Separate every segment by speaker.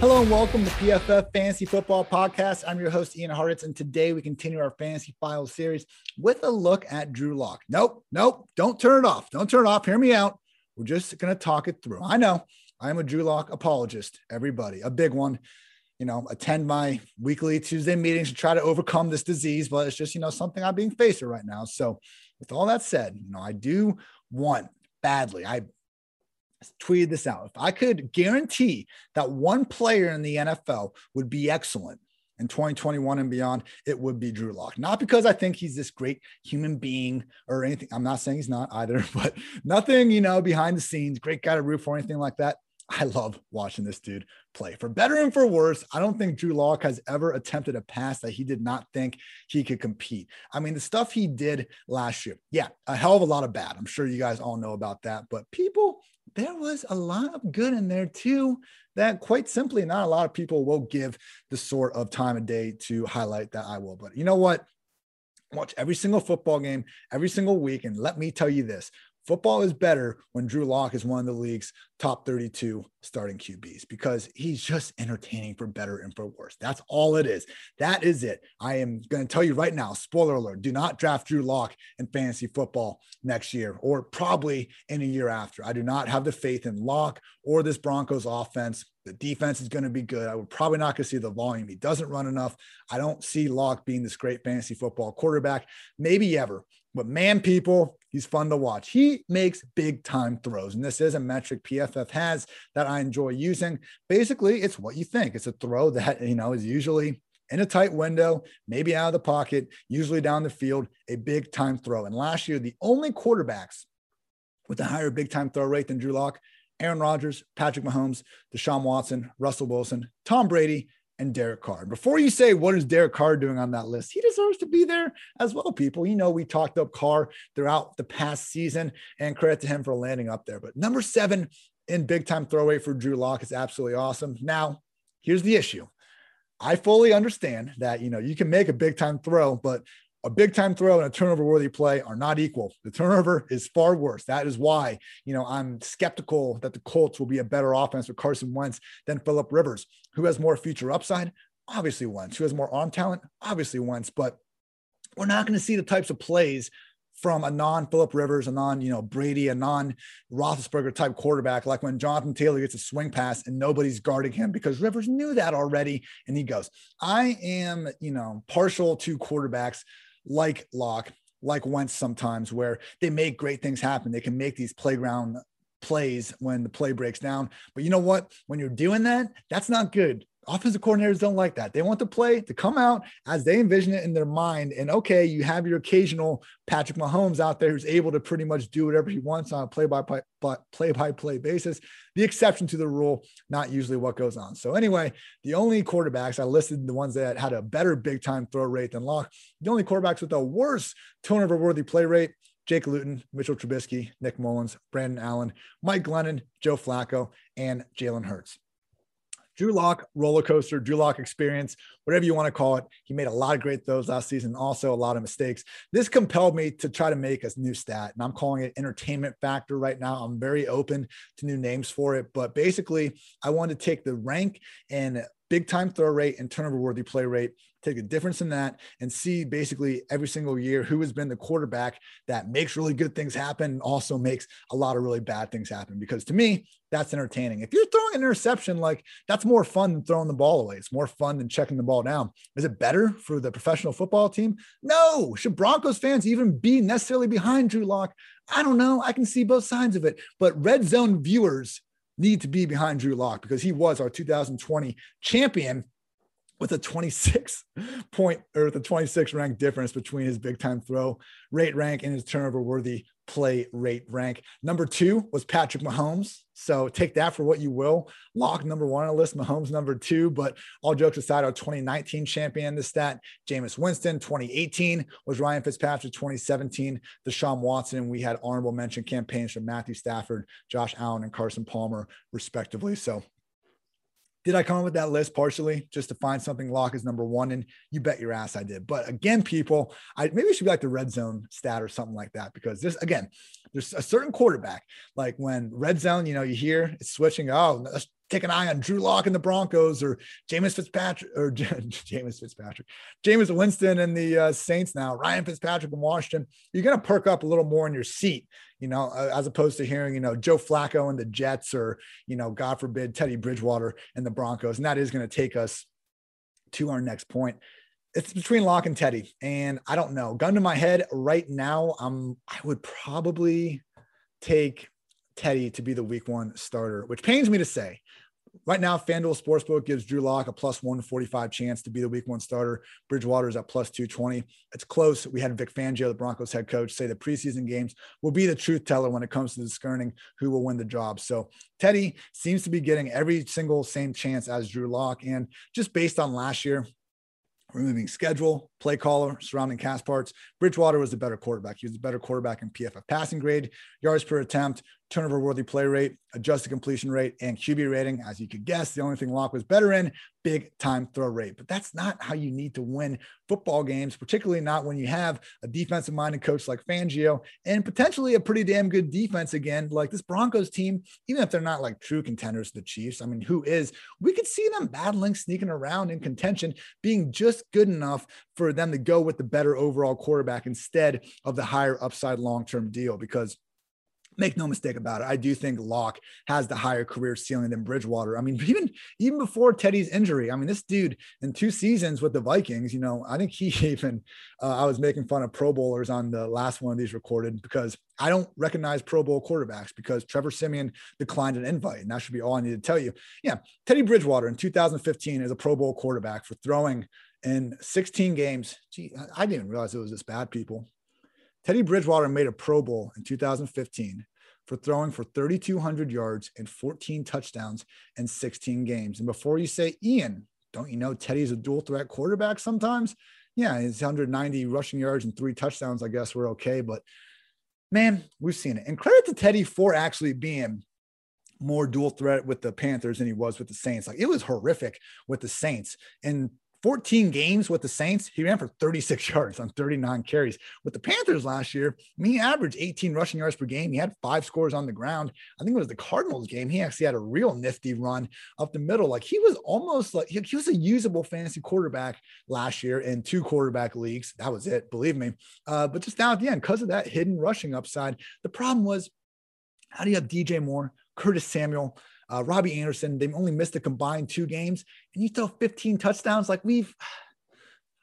Speaker 1: Hello and welcome to PFF Fantasy Football Podcast. I'm your host, Ian Hartitz, and today we continue our Fantasy Files series with a look at Drew Lock. Nope, nope, don't turn it off. Don't turn it off. Hear me out. We're just going to talk it through. I know I'm a Drew Lock apologist, everybody, a big one. You know, attend my weekly Tuesday meetings to try to overcome this disease, but it's just, you know, something I'm being faced with right now. So, with all that said, you know, I do want badly, I tweeted this out. If I could guarantee that one player in the NFL would be excellent in 2021 and beyond, it would be Drew Lock. Not because I think he's this great human being or anything. I'm not saying he's not either, but nothing, you know, behind the scenes, great guy to root for, anything like that. I love watching this dude play. For better and for worse, I don't think Drew Lock has ever attempted a pass that he did not think he could compete. I mean, the stuff he did last year, yeah, a hell of a lot of bad. I'm sure you guys all know about that. But people there was a lot of good in there too that quite simply not a lot of people will give the sort of time of day to highlight that I will. But you know what? Watch every single football game every single week. And let me tell you this Football is better when Drew Lock is one of the league's top 32 starting QBs because he's just entertaining for better and for worse. That's all it is. That is it. I am going to tell you right now, spoiler alert, do not draft Drew Lock in fantasy football next year or probably in a year after. I do not have the faith in Lock or this Broncos offense. The defense is going to be good. I would probably not going to see the volume. He doesn't run enough. I don't see Lock being this great fantasy football quarterback, maybe ever. But man, people, he's fun to watch. He makes big time throws. And this is a metric PFF has that I enjoy using. Basically, it's what you think. It's a throw that, you know, is usually in a tight window, maybe out of the pocket, usually down the field, a big time throw. And last year, the only quarterbacks with a higher big time throw rate than Drew Lock, Aaron Rodgers, Patrick Mahomes, Deshaun Watson, Russell Wilson, Tom Brady, and Derek Carr. Before you say what is Derek Carr doing on that list, he deserves to be there as well, people. You know, we talked up Carr throughout the past season, and credit to him for landing up there. But number seven in big time throw rate for Drew Lock is absolutely awesome. Now, here's the issue. I fully understand that you know you can make a big time throw, but a big time throw and a turnover worthy play are not equal. The turnover is far worse. That is why, you know, I'm skeptical that the Colts will be a better offense with Carson Wentz than Philip Rivers, who has more future upside. Obviously, Wentz, who has more arm talent. Obviously, Wentz, but we're not going to see the types of plays from a non Philip Rivers, a non, you know, Brady, a non Roethlisberger type quarterback, like when Jonathan Taylor gets a swing pass and nobody's guarding him because Rivers knew that already. And he goes, I am, you know, partial to quarterbacks like Lock, like Wentz sometimes, where they make great things happen. They can make these playground plays when the play breaks down. But you know what? When you're doing that, that's not good offensive coordinators don't like that. They want the play to come out as they envision it in their mind. And okay, you have your occasional Patrick Mahomes out there who's able to pretty much do whatever he wants on a play by play by play basis. The exception to the rule, not usually what goes on. So anyway, the only quarterbacks I listed the ones that had a better big time throw rate than Lock. The only quarterbacks with a worse turnover worthy play rate. Jake Luton, Mitchell Trubisky, Nick Mullens, Brandon Allen, Mike Glennon, Joe Flacco, and Jalen Hurts. Drew Lock roller coaster, Drew Lock experience, whatever you want to call it. He made a lot of great throws last season, also a lot of mistakes. This compelled me to try to make a new stat, and I'm calling it entertainment factor right now. I'm very open to new names for it, but basically, I wanted to take the rank and big time throw rate and turnover worthy play rate take a difference in that and see basically every single year who has been the quarterback that makes really good things happen and also makes a lot of really bad things happen. Because to me, that's entertaining. If you're throwing an interception, like that's more fun than throwing the ball away. It's more fun than checking the ball down. Is it better for the professional football team? No. Should Broncos fans even be necessarily behind Drew Lock? I don't know. I can see both sides of it. But red zone viewers need to be behind Drew Lock because he was our 2020 champion with a 26 point or with a 26 rank difference between his big time throw rate rank and his turnover worthy play rate rank. Number two was Patrick Mahomes. So take that for what you will. Lock number one on the list, Mahomes number two. But all jokes aside, our 2019 champion, the stat, Jameis Winston. 2018 was Ryan Fitzpatrick. 2017, Deshaun Watson. We had honorable mention campaigns from Matthew Stafford, Josh Allen, and Carson Palmer, respectively. So did I come up with that list partially just to find something lock is number one? And you bet your ass I did. But again, people, I maybe it should be like the red zone stat or something like that because this again, there's a certain quarterback, like when red zone, you know, you hear it's switching. Oh, let's take an eye on Drew Lock and the Broncos or Jameis Fitzpatrick or Jameis Fitzpatrick, Jameis Winston and the uh, Saints now, Ryan Fitzpatrick in Washington. You're going to perk up a little more in your seat, you know, as opposed to hearing, you know, Joe Flacco and the Jets or, you know, God forbid, Teddy Bridgewater and the Broncos. And that is going to take us to our next point. It's between Lock and Teddy. And I don't know. Gun to my head right now, I'm I would probably take Teddy to be the week one starter, which pains me to say. Right now, FanDuel Sportsbook gives Drew Lock a plus 145 chance to be the week one starter. Bridgewater is at plus 220. It's close. We had Vic Fangio, the Broncos head coach, say the preseason games will be the truth teller when it comes to discerning who will win the job. So Teddy seems to be getting every single same chance as Drew Lock. And just based on last year, removing schedule, play caller, surrounding cast parts. Bridgewater was the better quarterback. He was the better quarterback in PFF passing grade, yards per attempt, turnover worthy play rate, adjusted completion rate, and QB rating. As you could guess, the only thing Lock was better in big time throw rate. But that's not how you need to win football games, particularly not when you have a defensive minded coach like Fangio and potentially a pretty damn good defense again, like this Broncos team, even if they're not like true contenders, to the Chiefs. I mean, who is? We could see them battling, sneaking around in contention, being just good enough for them to go with the better overall quarterback instead of the higher upside long term deal because make no mistake about it. I do think Lock has the higher career ceiling than Bridgewater. I mean, even even before Teddy's injury, I mean, this dude in two seasons with the Vikings, you know, I think he even uh, I was making fun of Pro Bowlers on the last one of these recorded because I don't recognize Pro Bowl quarterbacks because Trevor Siemian declined an invite, and that should be all I need to tell you. Yeah, Teddy Bridgewater in 2015 is a Pro Bowl quarterback for throwing in 16 games. Gee, I didn't realize it was this bad, people. Teddy Bridgewater made a Pro Bowl in 2015 for throwing for 3,200 yards and 14 touchdowns in 16 games. And before you say, Ian, don't you know Teddy's a dual threat quarterback sometimes? Yeah, his 190 rushing yards and three touchdowns, I guess, were okay. But man, we've seen it. And credit to Teddy for actually being more dual threat with the Panthers than he was with the Saints. Like it was horrific with the Saints. And 14 games with the Saints, he ran for 36 yards on 39 carries. With the Panthers last year, I mean, he averaged 18 rushing yards per game. He had five scores on the ground. I think it was the Cardinals game. He actually had a real nifty run up the middle. Like he was almost like he, was a usable fantasy quarterback last year in two quarterback leagues. That was it, believe me. Uh, but just now at the end, because of that hidden rushing upside, the problem was how do you have DJ Moore, Curtis Samuel? Uh, Robbie Anderson. They only missed a combined two games, and you throw 15 touchdowns. Like we've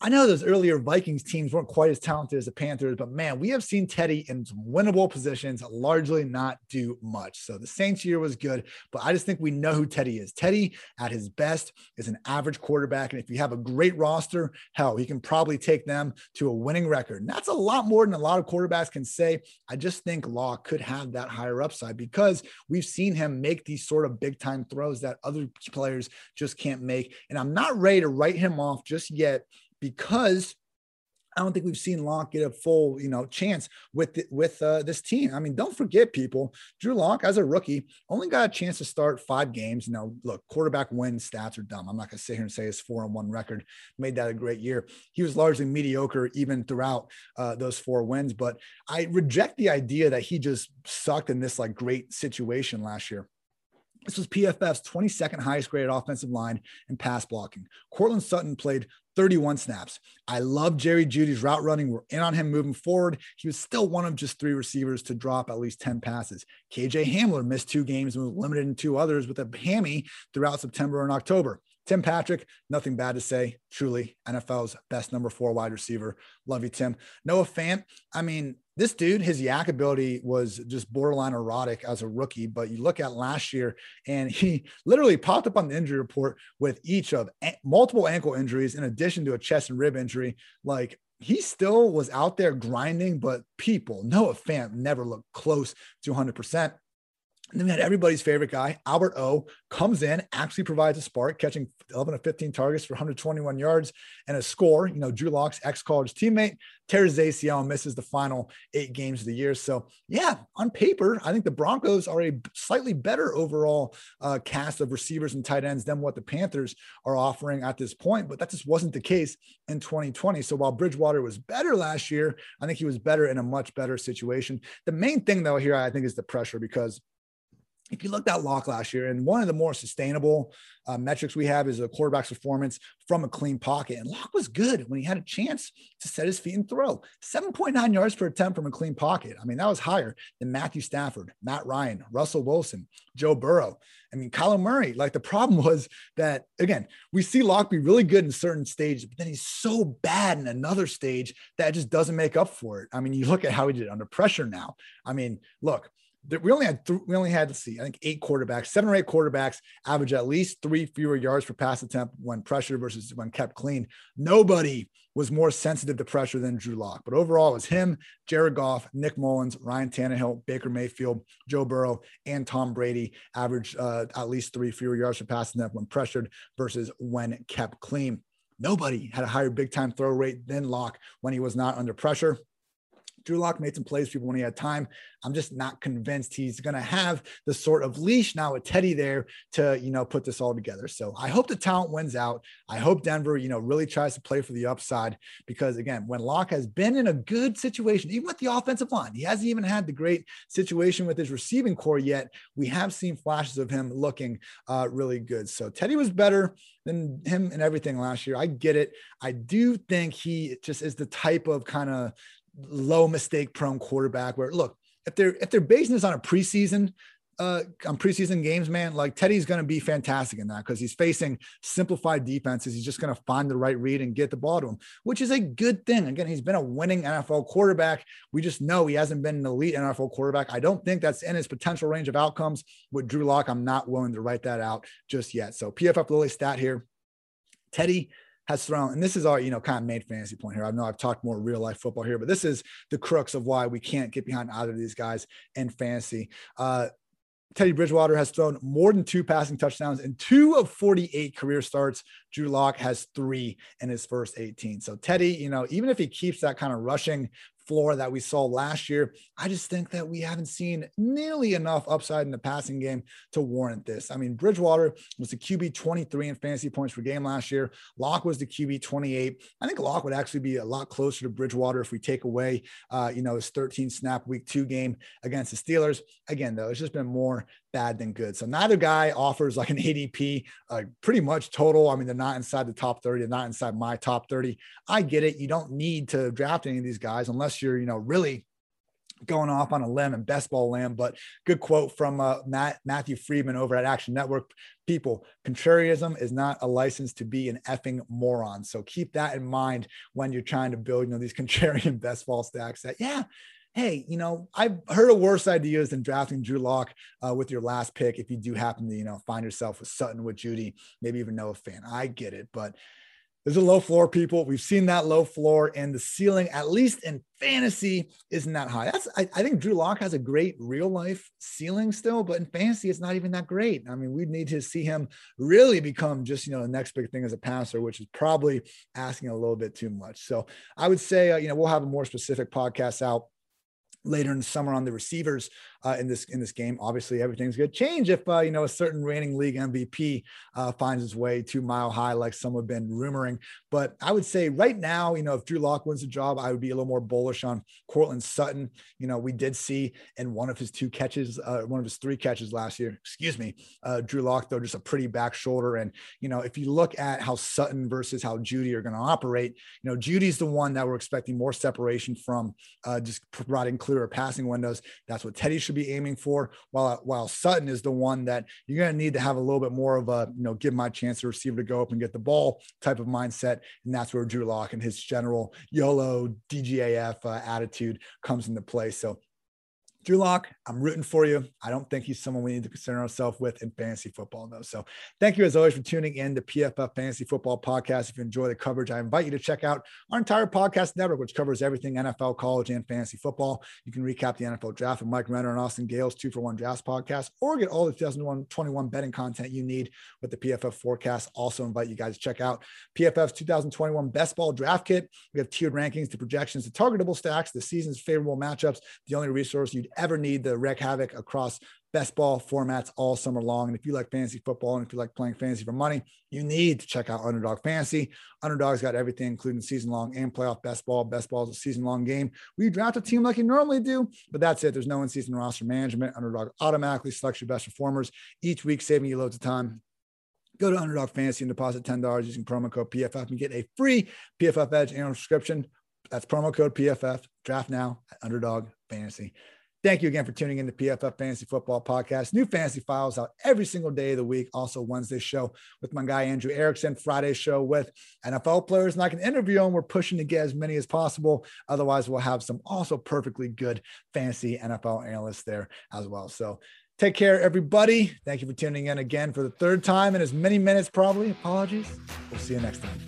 Speaker 1: I know those earlier Vikings teams weren't quite as talented as the Panthers, but man, we have seen Teddy in some winnable positions largely not do much. So the Saints year was good, but I just think we know who Teddy is. Teddy at his best is an average quarterback. And if you have a great roster, hell, he can probably take them to a winning record. And that's a lot more than a lot of quarterbacks can say. I just think Law could have that higher upside because we've seen him make these sort of big time throws that other players just can't make. And I'm not ready to write him off just yet because I don't think we've seen Lock get a full, you know, chance with the, with uh, this team. I mean, don't forget, people. Drew Lock, as a rookie, only got a chance to start five games. You know, look, quarterback win stats are dumb. I'm not going to sit here and say his four and one record made that a great year. He was largely mediocre even throughout uh, those four wins. But I reject the idea that he just sucked in this like great situation last year. This was PFF's 22nd highest graded offensive line in pass blocking. Courtland Sutton played 31 snaps. I love Jerry Jeudy's route running. We're in on him moving forward. He was still one of just three receivers to drop at least 10 passes. KJ Hamler missed two games and was limited in two others with a hammy throughout September and October. Tim Patrick, nothing bad to say. Truly, NFL's best number four wide receiver. Love you, Tim. Noah Fant, I mean, this dude, his YAC ability was just borderline erotic as a rookie. But you look at last year, and he literally popped up on the injury report with each of multiple ankle injuries, in addition to a chest and rib injury. Like he still was out there grinding, but people, Noah Fant never looked close to 100%. And then we had everybody's favorite guy, Albert O, comes in, actually provides a spark, catching 11 to 15 targets for 121 yards and a score. You know, Drew Lock's ex college teammate tears ACL and misses the final eight games of the year. So, yeah, on paper, I think the Broncos are a slightly better overall uh, cast of receivers and tight ends than what the Panthers are offering at this point. But that just wasn't the case in 2020. So, while Bridgewater was better last year, I think he was better in a much better situation. The main thing, though, here, I think, is the pressure because if you looked at Lock last year, and one of the more sustainable uh, metrics we have is a quarterback's performance from a clean pocket. And Lock was good when he had a chance to set his feet and throw. 7.9 yards per attempt from a clean pocket. I mean, that was higher than Matthew Stafford, Matt Ryan, Russell Wilson, Joe Burrow. I mean, Kyler Murray. Like the problem was that, again, we see Lock be really good in certain stages, but then he's so bad in another stage that just doesn't make up for it. I mean, you look at how he did under pressure now. I mean, look, we only had th- we only had let's see, I think eight quarterbacks, seven or eight quarterbacks average at least three fewer yards per pass attempt when pressure versus when kept clean. Nobody was more sensitive to pressure than Drew Lock, but overall it was him, Jared Goff, Nick Mullens, Ryan Tannehill, Baker Mayfield, Joe Burrow, and Tom Brady averaged uh, at least three fewer yards per pass attempt when pressured versus when kept clean. Nobody had a higher big time throw rate than Lock when he was not under pressure. Drew Lock made some plays people when he had time. I'm just not convinced he's going to have the sort of leash now with Teddy there to, you know, put this all together. So I hope the talent wins out. I hope Denver, you know, really tries to play for the upside because again, when Lock has been in a good situation, even with the offensive line, he hasn't even had the great situation with his receiving corps yet. We have seen flashes of him looking uh, really good. So Teddy was better than him and everything last year. I get it. I do think he just is the type of kind of low mistake prone quarterback where look, if they're if they're basing this on a preseason uh, on preseason games, man, like Teddy's going to be fantastic in that because he's facing simplified defenses. He's just going to find the right read and get the ball to him, which is a good thing. Again, he's been a winning NFL quarterback. We just know he hasn't been an elite NFL quarterback. I don't think that's in his potential range of outcomes with Drew Lock. I'm not willing to write that out just yet. So PFF Lily stat here. Teddy has thrown, and this is our, you know, kind of made fantasy point here. I know I've talked more real life football here, but this is the crux of why we can't get behind either of these guys in fantasy. Uh, Teddy Bridgewater has thrown more than two passing touchdowns in two of 48 career starts. Drew Lock has three in his first 18. So Teddy, you know, even if he keeps that kind of rushing floor that we saw last year. I just think that we haven't seen nearly enough upside in the passing game to warrant this. I mean, Bridgewater was the QB 23 in fantasy points per game last year. Lock was the QB 28. I think Lock would actually be a lot closer to Bridgewater if we take away, uh, you know, his 13 snap week two game against the Steelers. Again, though, it's just been more bad than good. So neither guy offers like an ADP, uh, pretty much total. I mean, they're not inside the top 30, they're not inside my top 30. I get it. You don't need to draft any of these guys unless you're, you know, really going off on a limb and best ball limb. But good quote from uh, Matt Matthew Freedman over at Action Network. People, contrarianism is not a license to be an effing moron. So keep that in mind when you're trying to build, you know, these contrarian best ball stacks. That yeah, hey, you know, I've heard of worse ideas than drafting Drew Lock uh, with your last pick. If you do happen to, you know, find yourself with Sutton, with Jeudy, maybe even Noah Fant. I get it, but there's a low floor, people. We've seen that low floor, and the ceiling, at least in fantasy, isn't that high. That's I, I think Drew Lock has a great real life ceiling still, but in fantasy, it's not even that great. I mean, we need to see him really become just you know the next big thing as a passer, which is probably asking a little bit too much. So I would say, uh, you know, we'll have a more specific podcast out later in the summer on the receivers uh, in this in this game. Obviously, everything's going to change if uh, you know a certain reigning league MVP uh, finds his way to mile high, like some have been rumoring. But I would say right now, you know, if Drew Lock wins the job, I would be a little more bullish on Courtland Sutton. You know, we did see in one of his two catches, uh, one of his three catches last year, excuse me, uh, Drew Lock though just a pretty back shoulder. And you know, if you look at how Sutton versus how Jeudy are going to operate, you know, Jeudy's the one that we're expecting more separation from, uh, just providing clearer passing windows. That's what Teddy should be aiming for. While while Sutton is the one that you're going to need to have a little bit more of a you know give my chance to receiver to go up and get the ball type of mindset, and that's where Drew Lock and his general YOLO DGAF uh, attitude comes into play. So Drew Lock, I'm rooting for you. I don't think he's someone we need to concern ourselves with in fantasy football, though. So thank you as always for tuning in to PFF Fantasy Football Podcast. If you enjoy the coverage, I invite you to check out our entire podcast network, which covers everything NFL, college, and fantasy football. You can recap the NFL draft with Mike Renner and Austin Gayle's two for one drafts podcast, or get all the 2021 betting content you need with the PFF forecast. Also invite you guys to check out PFF's 2021 best ball draft kit. We have tiered rankings, the projections, the targetable stacks, the season's favorable matchups, the only resource you'd ever need to wreak havoc across best ball formats all summer long. And if you like fantasy football and if you like playing fantasy for money, you need to check out Underdog Fantasy. Underdog's got everything, including season long and playoff best ball. Best ball is a season long game you draft a team like you normally do, but that's it. There's no in season roster management. Underdog automatically selects your best performers each week, saving you loads of time. Go to Underdog Fantasy and deposit $10 using promo code PFF and get a free PFF Edge annual subscription. That's promo code PFF. Draft now at Underdog Fantasy. Thank you again for tuning in to PFF Fantasy Football Podcast. New fantasy files out every single day of the week. Also, Wednesday show with my guy Andrew Erickson, Friday show with NFL players, and I can interview them. We're pushing to get as many as possible. Otherwise, we'll have some also perfectly good fantasy NFL analysts there as well. So, take care, everybody. Thank you for tuning in again for the third time in as many minutes, probably. Apologies. We'll see you next time.